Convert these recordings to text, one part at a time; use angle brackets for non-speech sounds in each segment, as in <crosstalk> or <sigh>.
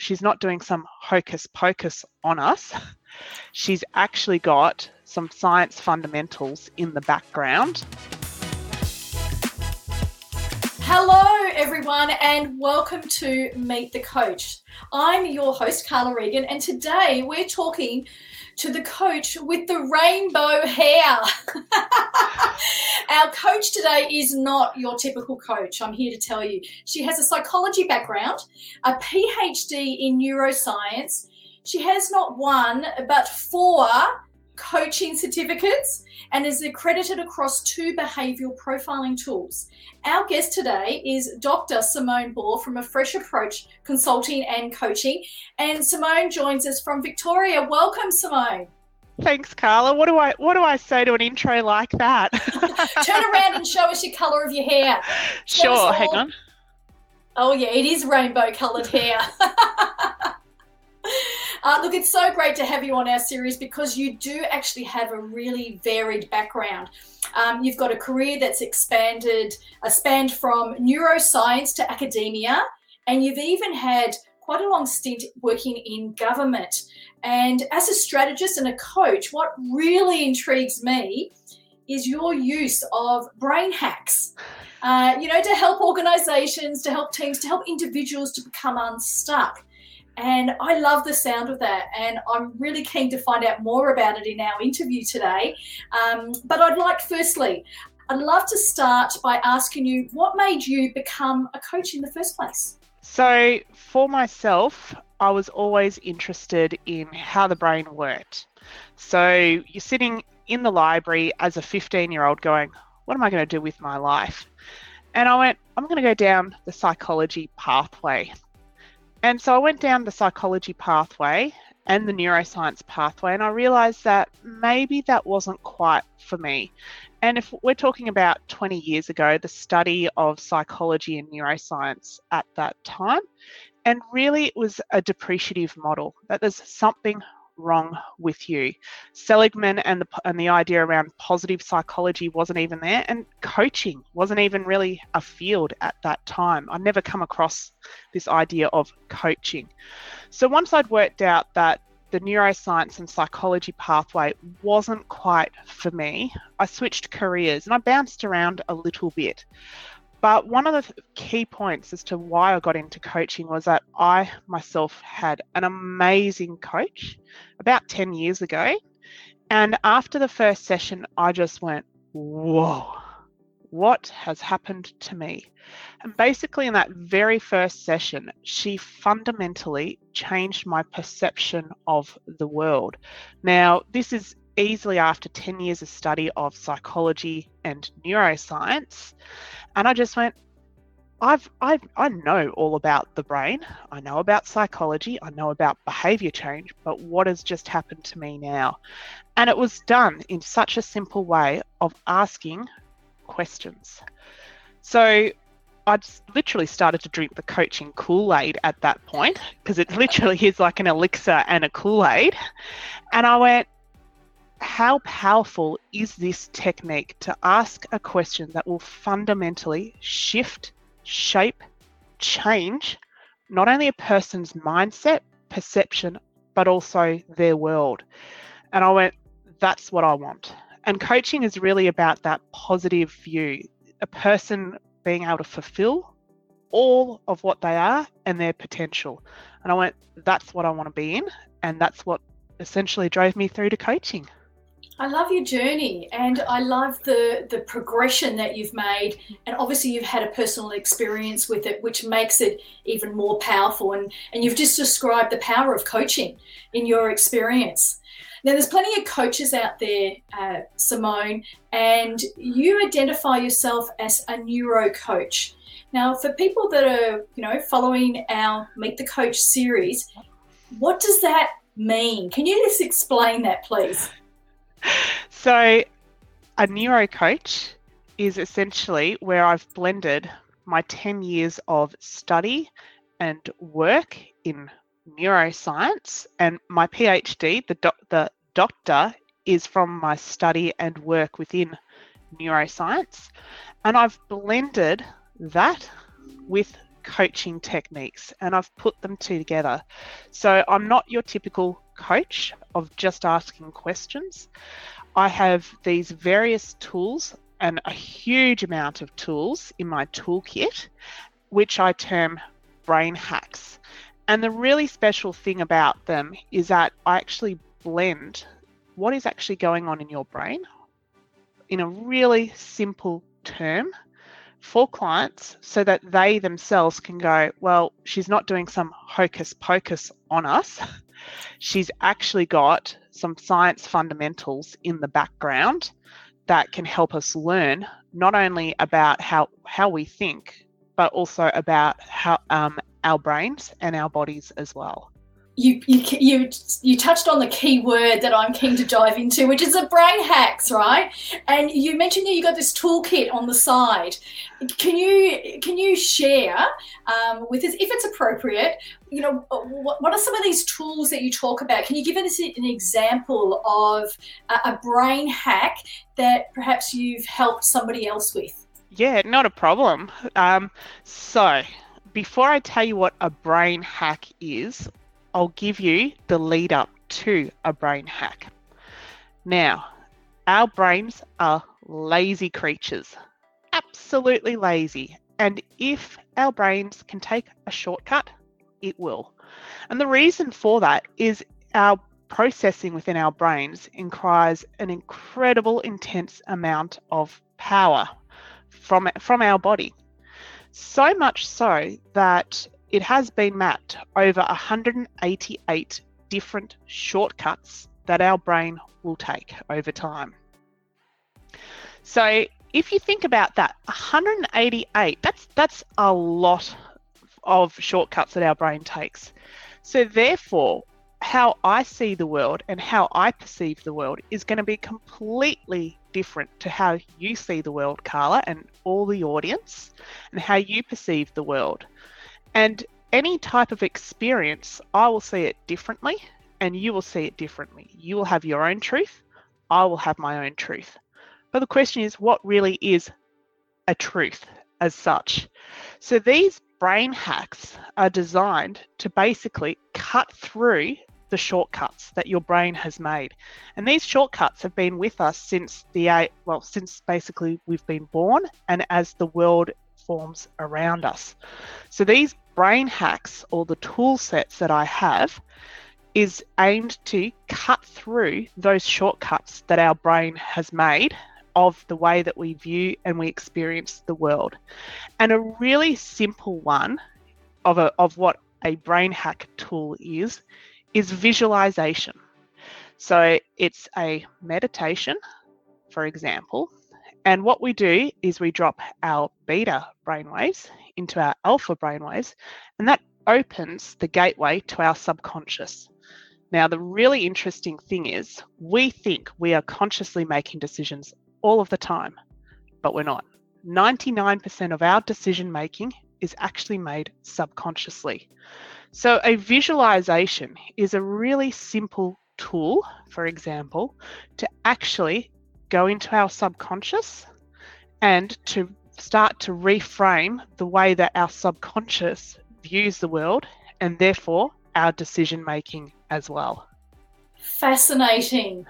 she's not doing some hocus pocus on us. <laughs> She's actually got some science fundamentals in the background. Hello, everyone, and welcome to Meet the Coach. I'm your host, Carla Regan, and today we're talking to the coach with the rainbow hair. <laughs> Our coach today is not your typical coach, I'm here to tell you. She has a psychology background, a PhD in neuroscience. She has not one, but four coaching certificates and is accredited across two behavioural profiling tools. Our guest today is Dr. Simone Ball from A Fresh Approach Consulting and Coaching. And Simone joins us from Victoria. Welcome, Simone. Thanks, Carla. What do I what do I say to an intro like that? <laughs> Turn around and show us your colour of your hair. <laughs> Show sure, hang on. Oh yeah, it is rainbow coloured hair. <laughs> Uh, look, it's so great to have you on our series because you do actually have a really varied background. Um, you've got a career that's expanded, uh, spanned from neuroscience to academia, and you've even had quite a long stint working in government. And as a strategist and a coach, what really intrigues me is your use of brain hacks. Uh, you know, to help organizations, to help teams, to help individuals to become unstuck. And I love the sound of that. And I'm really keen to find out more about it in our interview today. Um, but I'd like, firstly, I'd love to start by asking you what made you become a coach in the first place? So, for myself, I was always interested in how the brain worked. So, you're sitting in the library as a 15 year old going, What am I going to do with my life? And I went, I'm going to go down the psychology pathway. And so I went down the psychology pathway and the neuroscience pathway, and I realized that maybe that wasn't quite for me. And if we're talking about 20 years ago, the study of psychology and neuroscience at that time, and really it was a depreciative model that there's something wrong with you. Seligman and the and the idea around positive psychology wasn't even there, and coaching wasn't even really a field at that time. I'd never come across this idea of coaching. So once I'd worked out that the neuroscience and psychology pathway wasn't quite for me, I switched careers and I bounced around a little bit. But one of the key points as to why I got into coaching was that I myself had an amazing coach about 10 years ago. And after the first session, I just went, whoa, what has happened to me? And basically, in that very first session, she fundamentally changed my perception of the world. Now, this is easily after 10 years of study of psychology and neuroscience. And I just went, I've, I've, I know all about the brain. I know about psychology. I know about behavior change, but what has just happened to me now? And it was done in such a simple way of asking questions. So I literally started to drink the coaching Kool Aid at that point because it literally is like an elixir and a Kool Aid. And I went, how powerful is this technique to ask a question that will fundamentally shift, shape, change not only a person's mindset, perception, but also their world? And I went, that's what I want. And coaching is really about that positive view, a person being able to fulfill all of what they are and their potential. And I went, that's what I want to be in. And that's what essentially drove me through to coaching. I love your journey and I love the the progression that you've made and obviously you've had a personal experience with it which makes it even more powerful and and you've just described the power of coaching in your experience. Now there's plenty of coaches out there, uh, Simone, and you identify yourself as a neuro coach. Now for people that are you know following our Meet the Coach series, what does that mean? Can you just explain that please? <laughs> so, a neuro coach is essentially where I've blended my 10 years of study and work in neuroscience, and my PhD, the, the doctor, is from my study and work within neuroscience. And I've blended that with coaching techniques and I've put them two together. So I'm not your typical coach of just asking questions. I have these various tools and a huge amount of tools in my toolkit, which I term brain hacks. And the really special thing about them is that I actually blend what is actually going on in your brain in a really simple term for clients so that they themselves can go, well, she's not doing some hocus pocus on us. <laughs> She's actually got some science fundamentals in the background that can help us learn not only about how, how we think, but also about how um, our brains and our bodies as well you, you you you touched on the key word that I'm keen to dive into, which is the brain hacks, right? And you mentioned that you got this toolkit on the side. Can you can you share um, with us, if it's appropriate, you know, what, what are some of these tools that you talk about? Can you give us an example of a, a brain hack that perhaps you've helped somebody else with? Yeah, not a problem. Um, so before I tell you what a brain hack is, I'll give you the lead up to a brain hack. Now, our brains are lazy creatures, absolutely lazy. And if our brains can take a shortcut, it will. And the reason for that is our processing within our brains requires an incredible, intense amount of power from, from our body. So much so that it has been mapped over 188 different shortcuts that our brain will take over time. So if you think about that, 188, that's that's a lot of shortcuts that our brain takes. So therefore, how I see the world and how I perceive the world is going to be completely different to how you see the world, Carla, and all the audience, and how you perceive the world. And any type of experience, I will see it differently and you will see it differently. You will have your own truth, I will have my own truth. But the question is, what really is a truth as such? So these brain hacks are designed to basically cut through the shortcuts that your brain has made. And these shortcuts have been with us since the well, since basically we've been born and as the world forms around us. So these brain hacks or the tool sets that I have is aimed to cut through those shortcuts that our brain has made of the way that we view and we experience the world. And a really simple one of, a, of what a brain hack tool is, is visualization. So it's a meditation, for example, and what we do is we drop our beta brainwaves into our alpha brainwaves, and that opens the gateway to our subconscious. Now, the really interesting thing is we think we are consciously making decisions all of the time, but we're not. 99% of our decision making is actually made subconsciously. So, a visualization is a really simple tool, for example, to actually go into our subconscious and to start to reframe the way that our subconscious views the world and therefore our decision making as well. Fascinating.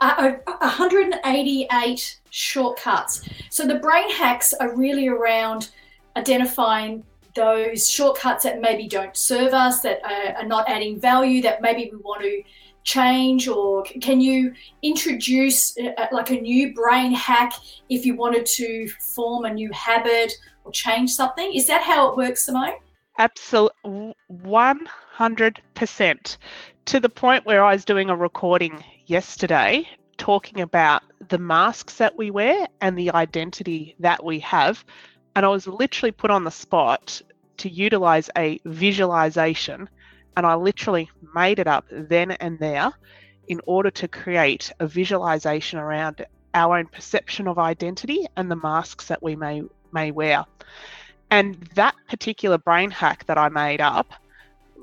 Uh, 188 shortcuts. So the brain hacks are really around identifying those shortcuts that maybe don't serve us, that are, are not adding value, that maybe we want to change or can you introduce uh, uh, like a new brain hack if you wanted to form a new habit or change something? Is that how it works simone? Absolutely 100% to the point where i was doing a recording yesterday talking about the masks that we wear and the identity that we have and i was literally put on the spot to utilize a visualization and I literally made it up then and there in order to create a visualization around our own perception of identity and the masks that we may may wear. And that particular brain hack that I made up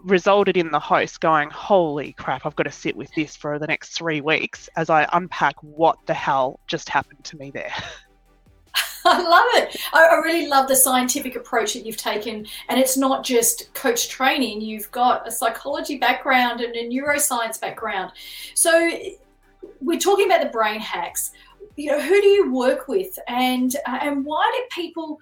resulted in the host going, Holy crap, I've got to sit with this for the next three weeks as I unpack what the hell just happened to me there. <laughs> <laughs> I love it. I, really love the scientific approach that you've taken. And it's not just coach training, you've got a psychology background and a neuroscience background. So we're talking about the brain hacks. You know, who do you work with and uh, and why do people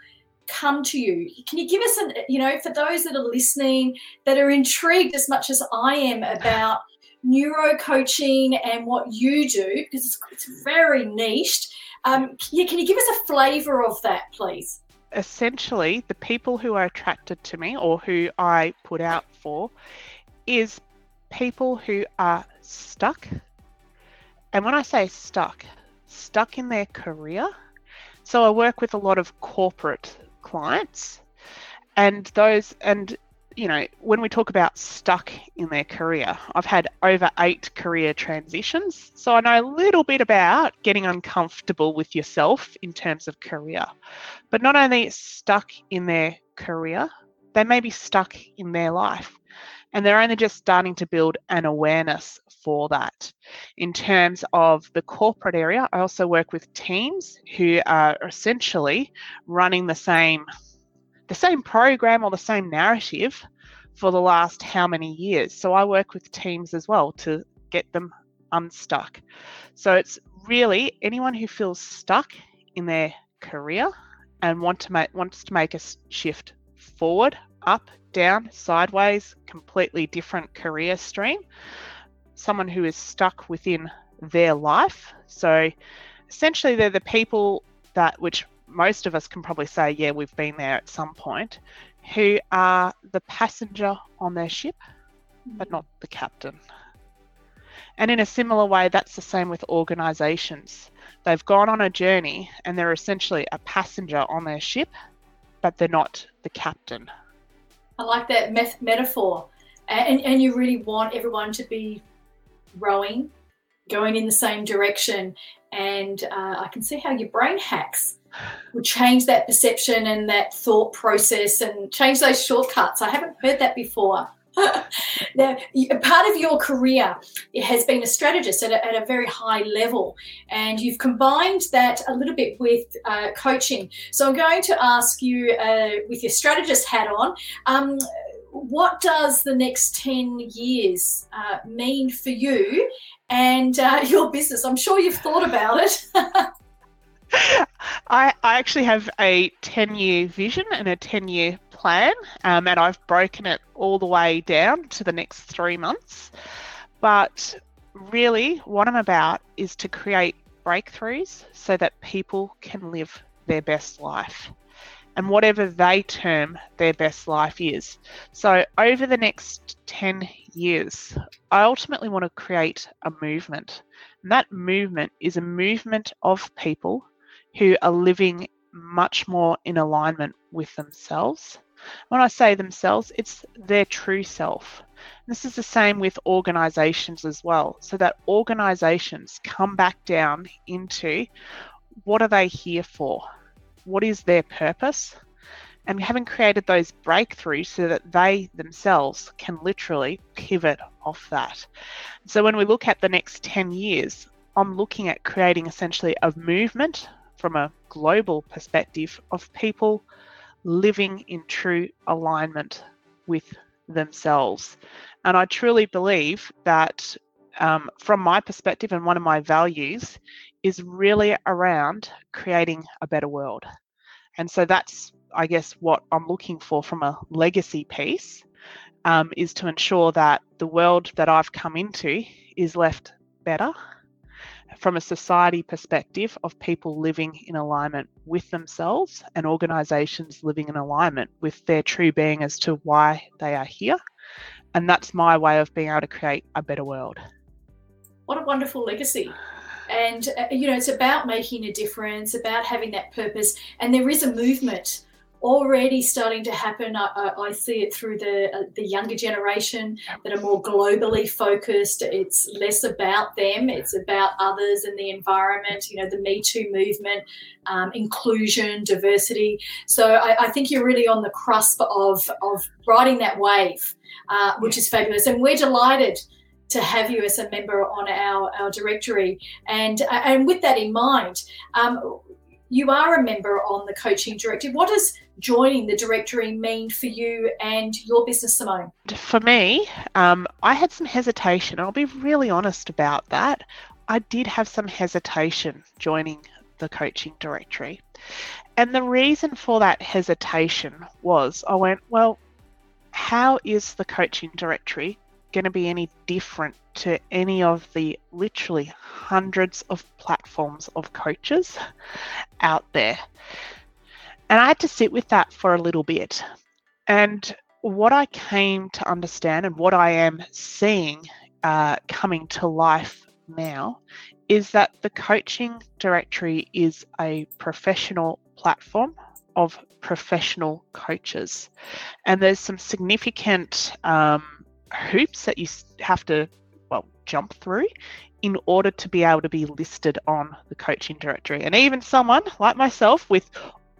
come to you? Can you give us an, you know, for those that are listening that are intrigued as much as I am about <laughs> neuro coaching and what you do, because it's, it's very niched um, yeah, can you give us a flavour of that, please? Essentially, the people who are attracted to me or who I put out for is people who are stuck. And when I say stuck, stuck in their career. So I work with a lot of corporate clients and those and you know, when we talk about stuck in their career, I've had over eight career transitions. So I know a little bit about getting uncomfortable with yourself in terms of career. But not only stuck in their career, they may be stuck in their life. And they're only just starting to build an awareness for that. In terms of the corporate area, I also work with teams who are essentially running the same the same program or the same narrative for the last how many years. So I work with teams as well to get them unstuck. So it's really anyone who feels stuck in their career and want to make wants to make a shift forward, up, down, sideways, completely different career stream. Someone who is stuck within their life. So essentially they're the people that which most of us can probably say, yeah, we've been there at some point, who are the passenger on their ship, but not the captain. And in a similar way, that's the same with organizations. They've gone on a journey and they're essentially a passenger on their ship, but they're not the captain. I like that met- metaphor. And, and you really want everyone to be rowing, going in the same direction. And uh, I can see how your brain hacks would change that perception and that thought process and change those shortcuts. I haven't heard that before. <laughs> now, part of your career has been a strategist at a, at a, very high level, and you've combined that a little bit with uh, coaching. So, I'm going to ask you, uh, with your strategist hat on, um, what does the next 10 years uh, mean for you and uh, <laughs> your business? I'm sure you've thought about it. <laughs> I, I actually have a 10 year vision and a 10 year plan, um, and I've broken it all the way down to the next three months. But really, what I'm about is to create breakthroughs so that people can live their best life and whatever they term their best life is. So, over the next 10 years, I ultimately want to create a movement. And that movement is a movement of people who are living much more in alignment with themselves. When I say themselves, it's their true self. This is the same with organizations as well, so that organizations come back down into what are they here for? What is their purpose? And having created those breakthroughs so that they themselves can literally pivot off that. So when we look at the next 10 years, I'm looking at creating essentially a movement from a global perspective of people living in true alignment with themselves. And I truly believe that, um, from my perspective, and one of my values is really around creating a better world. And so that's, I guess, what I'm looking for from a legacy piece um, is to ensure that the world that I've come into is left better from a society perspective of people living in alignment with themselves and organizations living in alignment with their true being as to why they are here. And that's my way of being able to create a better world. What a wonderful legacy. And, uh, you know, it's about making a difference, about having that purpose. And there is a movement already starting to happen. I, I, see it through the uh, the younger generation that are more globally focused. It's less about them; it's about others and the environment. You know, the Me Too movement, um, inclusion, diversity. So I, I, think you're really on the cusp of of riding that wave, uh, which is fabulous, and we're delighted to have you as a member on our, our directory. And uh, and with that in mind, um, you are a member on the coaching directory. What does joining the directory mean for you and your business, Simone? For me, um, I had some hesitation. I'll be really honest about that. I did have some hesitation joining the coaching directory. And the reason for that hesitation was I went, well, how is the coaching directory going to be any different to any of the literally hundreds of platforms of coaches out there? And I had to sit with that for a little bit. And what I came to understand and what I am seeing uh, coming to life now is that the coaching directory is a professional platform of professional coaches. And there's some significant um, hoops that you have to, well, jump through in order to be able to be listed on the coaching directory. And even someone like myself with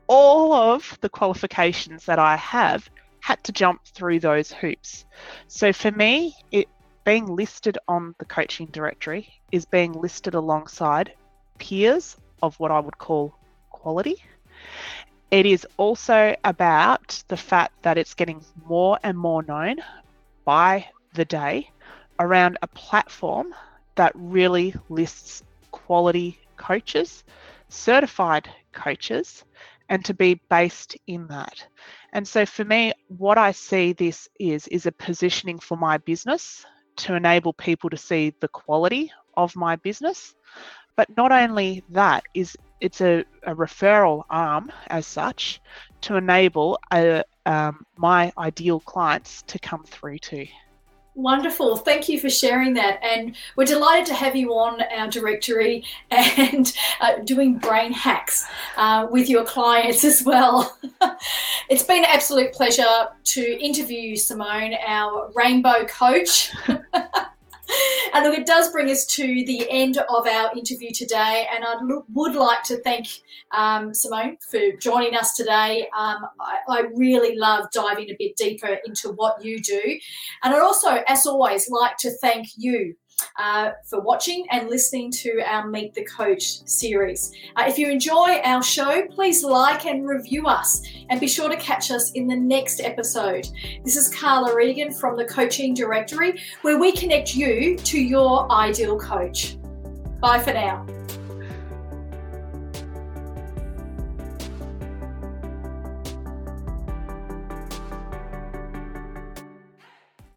all of the qualifications that I have had to jump through those hoops. So for me, it being listed on the coaching directory is being listed alongside peers of what I would call quality. It is also about the fact that it's getting more and more known by the day around a platform that really lists quality coaches, certified coaches, and to be based in that. And so for me, what I see this is is a positioning for my business to enable people to see the quality of my business. But not only that is it's a, a referral arm as such to enable a, um, my ideal clients to come through to. Wonderful. Thank you for sharing that. And we're delighted to have you on our directory <laughs> and uh, doing brain hacks uh, with your clients as well. <laughs> it's been an absolute pleasure to interview Simone, our rainbow coach. <laughs> and look, it does bring us to the end of our interview today. And I would like to thank um, Simone for joining us today. Um, I, I, really love diving a bit deeper into what you do. And I'd also, as always, like to thank you uh, for watching and listening to our Meet the Coach series. Uh, if you enjoy our show, please like and review us and be sure to catch us in the next episode. This is Carla Regan from the Coaching Directory, where we connect you to your ideal coach. Bye for now.